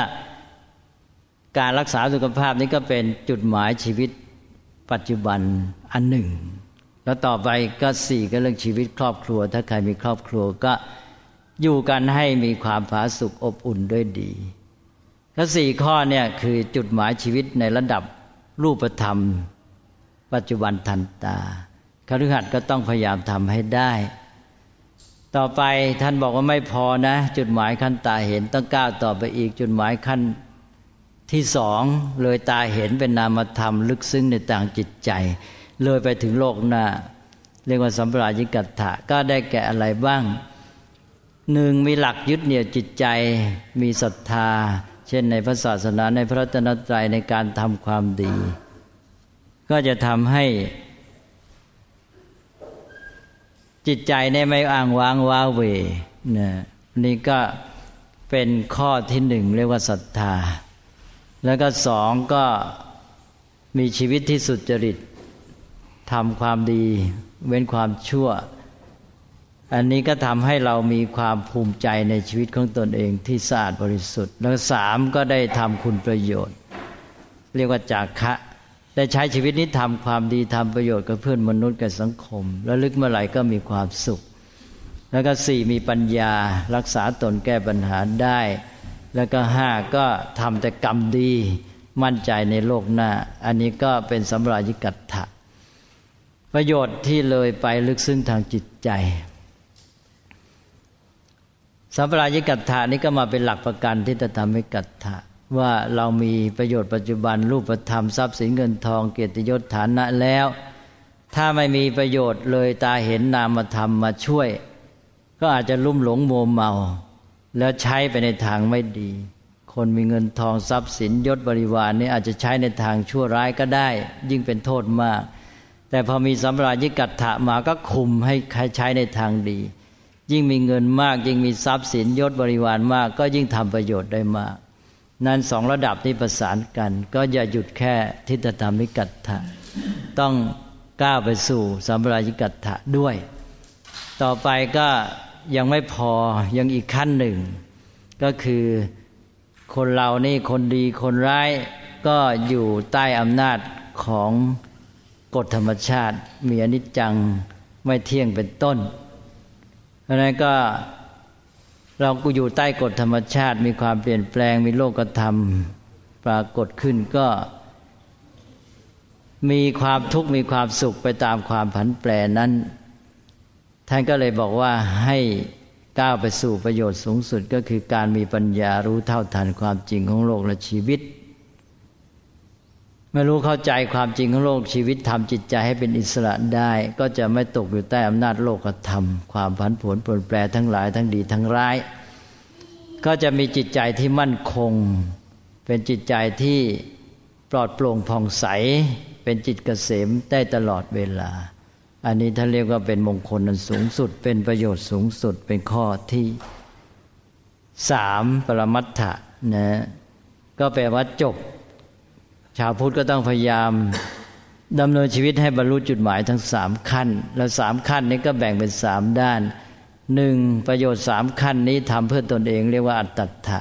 การรักษาสุขภาพนี้ก็เป็นจุดหมายชีวิตปัจจุบันอันหนึ่ง แล้วต่อไปก็สี่ก็เรื่องชีวิตครอบครัว ถ้าใครมีครอบครัวก็อยู่กันให้มีความผาสุกอบอุ่นด้วยดี และสี่ข้อเนี่ยคือจุดหมายชีวิตในระดับรูปธรรม ปัจจุบันทันตาคฤหัสถ์ก็ต้องพยายามทำให้ได้ ต่อไปท่านบอกว่าไม่พอนะ จุดหมายขั้นตาเห็นต้องก้าวต่อไปอีก จุดหมายขั้นที่สองเลยตาเห็นเป็นนามธรรม ลึกซึ้งในต่างจิตใจ เลยไปถึงโลกหน้า เรียกว่าสัมปรายิกัตถะก็ได้แก่อะไรบ้างหนึ่งมีหลักยึดเหนี่ยวจิตใจ มีศรัทธา เช่นในพระศาสนาในพระตนตรัยในการทำความดี ก็จะทำให้ จิตใจในไม่อ้างว้างว้าเวนะนี่ก็เป็นข้อที่หนึ่งเรียกว่าศรัทธา แล้วก็สองก็มีชีวิตที่สุจริตทำความดี เว้นความชั่ว อันนี้ก็ทำให้เรามีความภูมิใจในชีวิตของตนเองที่สะอาดบริสุทธิ์ แล้วสามก็ได้ทำคุณประโยชน์ เรียกว่าจากคะได้ใช้ชีวิตนี้ทำความดีทำประโยชน์กับเพื่อนมนุษย์กับสังคม แล้วลึกเมื่อไหร่ก็มีความสุข แล้วก็สี่มีปัญญารักษาตนแก้ปัญหาได้ แล้วก็ห้าก็ทำแต่กรรมดีมั่นใจในโลกหน้า อันนี้ก็เป็นสำราญิกัตถะประโยชน์ที่เลยไปลึกซึ้งทางจิตใจ สัมปรายิกัตถานี้ก็มาเป็นหลักประกันที่จะทำให้กัตถะว่าเรามีประโยชน์ปัจจุบันรูปธรรมทรัพย์สินเงินทองเกียรติยศฐานะแล้ว ถ้าไม่มีประโยชน์เลยตาเห็นนามธรรมมาช่วย ก็อาจจะลุ่มหลงโมเมา แล้วใช้ไปในทางไม่ดี คนมีเงินทองทรัพย์สินยศบริวารนี่อาจจะใช้ในทางชั่วร้ายก็ได้ ยิ่งเป็นโทษมาก แต่พอมีสัมปรายิกัตถะมาก็คุมให้ใช้ในทางดี ยิ่งมีเงินมาก ยิ่งมีทรัพย์สินยศบริวารมาก ก็ยิ่งทำประโยชน์ได้มาก นั้นสองระดับนี้ประสานกัน ก็อย่าหยุดแค่ทิฏฐธรรมิกัตถะต้องก้าวไปสู่สัมปรายิกัตถะด้วย ต่อไปก็ยังไม่พอยังอีกขั้นหนึ่ง ก็คือคนเรานี่คนดีคนร้ายก็อยู่ใต้อำนาจของกฎธรรมชาติ มีอนิจจังไม่เที่ยงเป็นต้น เพราะนั้นก็เรากูอยู่ใต้กฎธรรมชาติมีความเปลี่ยนแปลงมีโลกธรรมปรากฏขึ้นก็ มีความทุกข์มีความสุขไปตามความผันแปรนั้น ท่านก็เลยบอกว่าให้ก้าวไปสู่ประโยชน์สูงสุดก็คือการมีปัญญารู้เท่าทันความจริงของโลกและชีวิต ไม่รู้เข้าใจความจริงของโลกชีวิตทำจิตใจให้เป็นอิสระได้ ก็จะไม่ตกอยู่ใต้อำนาจโลกธรรม ความผันผวนปนแปรทั้งหลายทั้งดีทั้งร้าย ก็จะมีจิตใจที่มั่นคง เป็นจิตใจที่ปลอดโปร่งผ่องใส เป็นจิตเกษมได้ตลอดเวลา อันนี้ท่านเรียกว่าเป็นมงคลนันสูงสุด เป็นประโยชน์สูงสุดเป็นข้อที่สามปรมัตถะนะก็แปลว่าจบ ชาวพุทธก็ต้องพยายามดำเนินชีวิตให้บรรลุจุดหมายทั้งสามขั้น แล้วสามขั้นนี้ก็แบ่งเป็นสามด้านหนึ่งประโยชน์สามขั้นนี้ทำเพื่อตนเองเรียกว่าอัตตถะ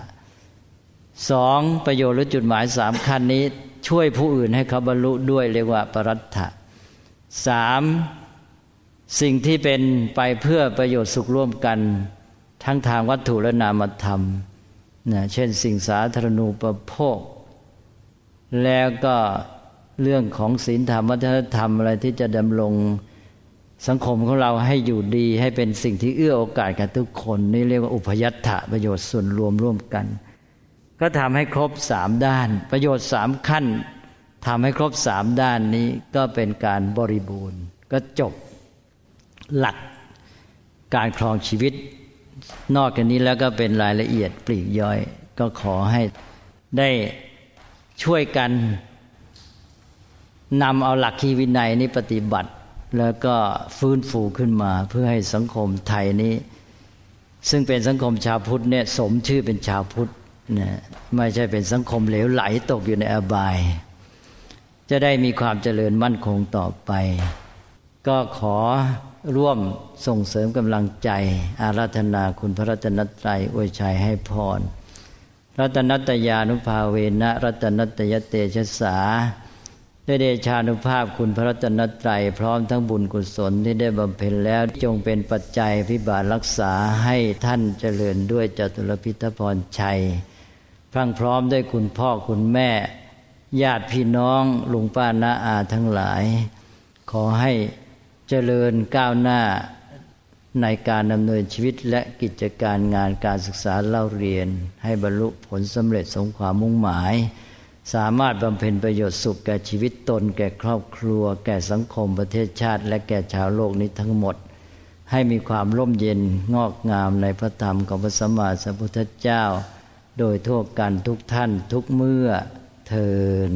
สองประโยชน์หรือจุดหมายสามขั้นนี้ ช่วยผู้อื่นให้เขาบรรลุด้วยเรียกว่าปรัตถะสามสิ่งที่เป็นไปเพื่อประโยชน์สุขร่วมกัน ทั้งทางวัตถุและนามธรรมนะเช่นสิ่งสาธารณูปโภค แล้วก็เรื่องของศีลธรรมวัฒนธรรมอะไรที่จะดำรงสังคมของเราให้อยู่ดีให้เป็นสิ่งที่เอื้อโอกาสกับทุกคน นี่เรียกว่าอุปยัตถะประโยชน์ส่วนรวมร่วมกัน ก็ทำให้ครบสามด้าน ประโยชน์สามขั้นทำให้ครบสามด้านนี้ก็เป็นการบริบูรณ์ ก็จบหลักการครองชีวิต นอกจากนี้แล้วก็เป็นรายละเอียดปลีกย่อย ก็ขอให้ได้ ช่วยกันนำเอาหลักคีวินัยนี้ปฏิบัติ แล้วก็ฟื้นฟูขึ้นมา เพื่อให้สังคมไทยนี้ ซึ่งเป็นสังคมชาวพุทธเนี่ยสมชื่อเป็นชาวพุทธนะไม่ใช่เป็นสังคมเหลวไหลตกอยู่ในอบาย จะได้มีความเจริญมั่นคงต่อไป ก็ขอร่วมส่งเสริมกำลังใจ อาราธนาคุณพระรัตนตรัยอวยชัยให้พร รัตนัตยานุภาเวนะรัตนัตยเตชะสาด้วยเดชานุภาพคุณพระรัตนตรัยพร้อมทั้งบุญกุศลที่ได้บำเพ็ญแล้วจงเป็นปัจจัยพิบาลรักษาให้ท่านเจริญด้วยจตุรพิทพรชัย พรั่งพร้อมด้วยคุณพ่อคุณแม่ ญาติพี่น้องลุงป้าน้าอาทั้งหลาย ขอให้เจริญก้าวหน้า ในการดำเนินชีวิตและกิจการงานการศึกษาเล่าเรียน ให้บรรลุผลสำเร็จสมความมุ่งหมาย สามารถบำเพ็ญประโยชน์สุขแก่ชีวิตตน แก่ครอบครัว แก่สังคมประเทศชาติ และแก่ชาวโลกนี้ทั้งหมด ให้มีความร่มเย็นงอกงามในพระธรรมของพระสัมมาสัมพุทธเจ้า โดยทั่วกันทุกท่านทุกเมื่อเทิน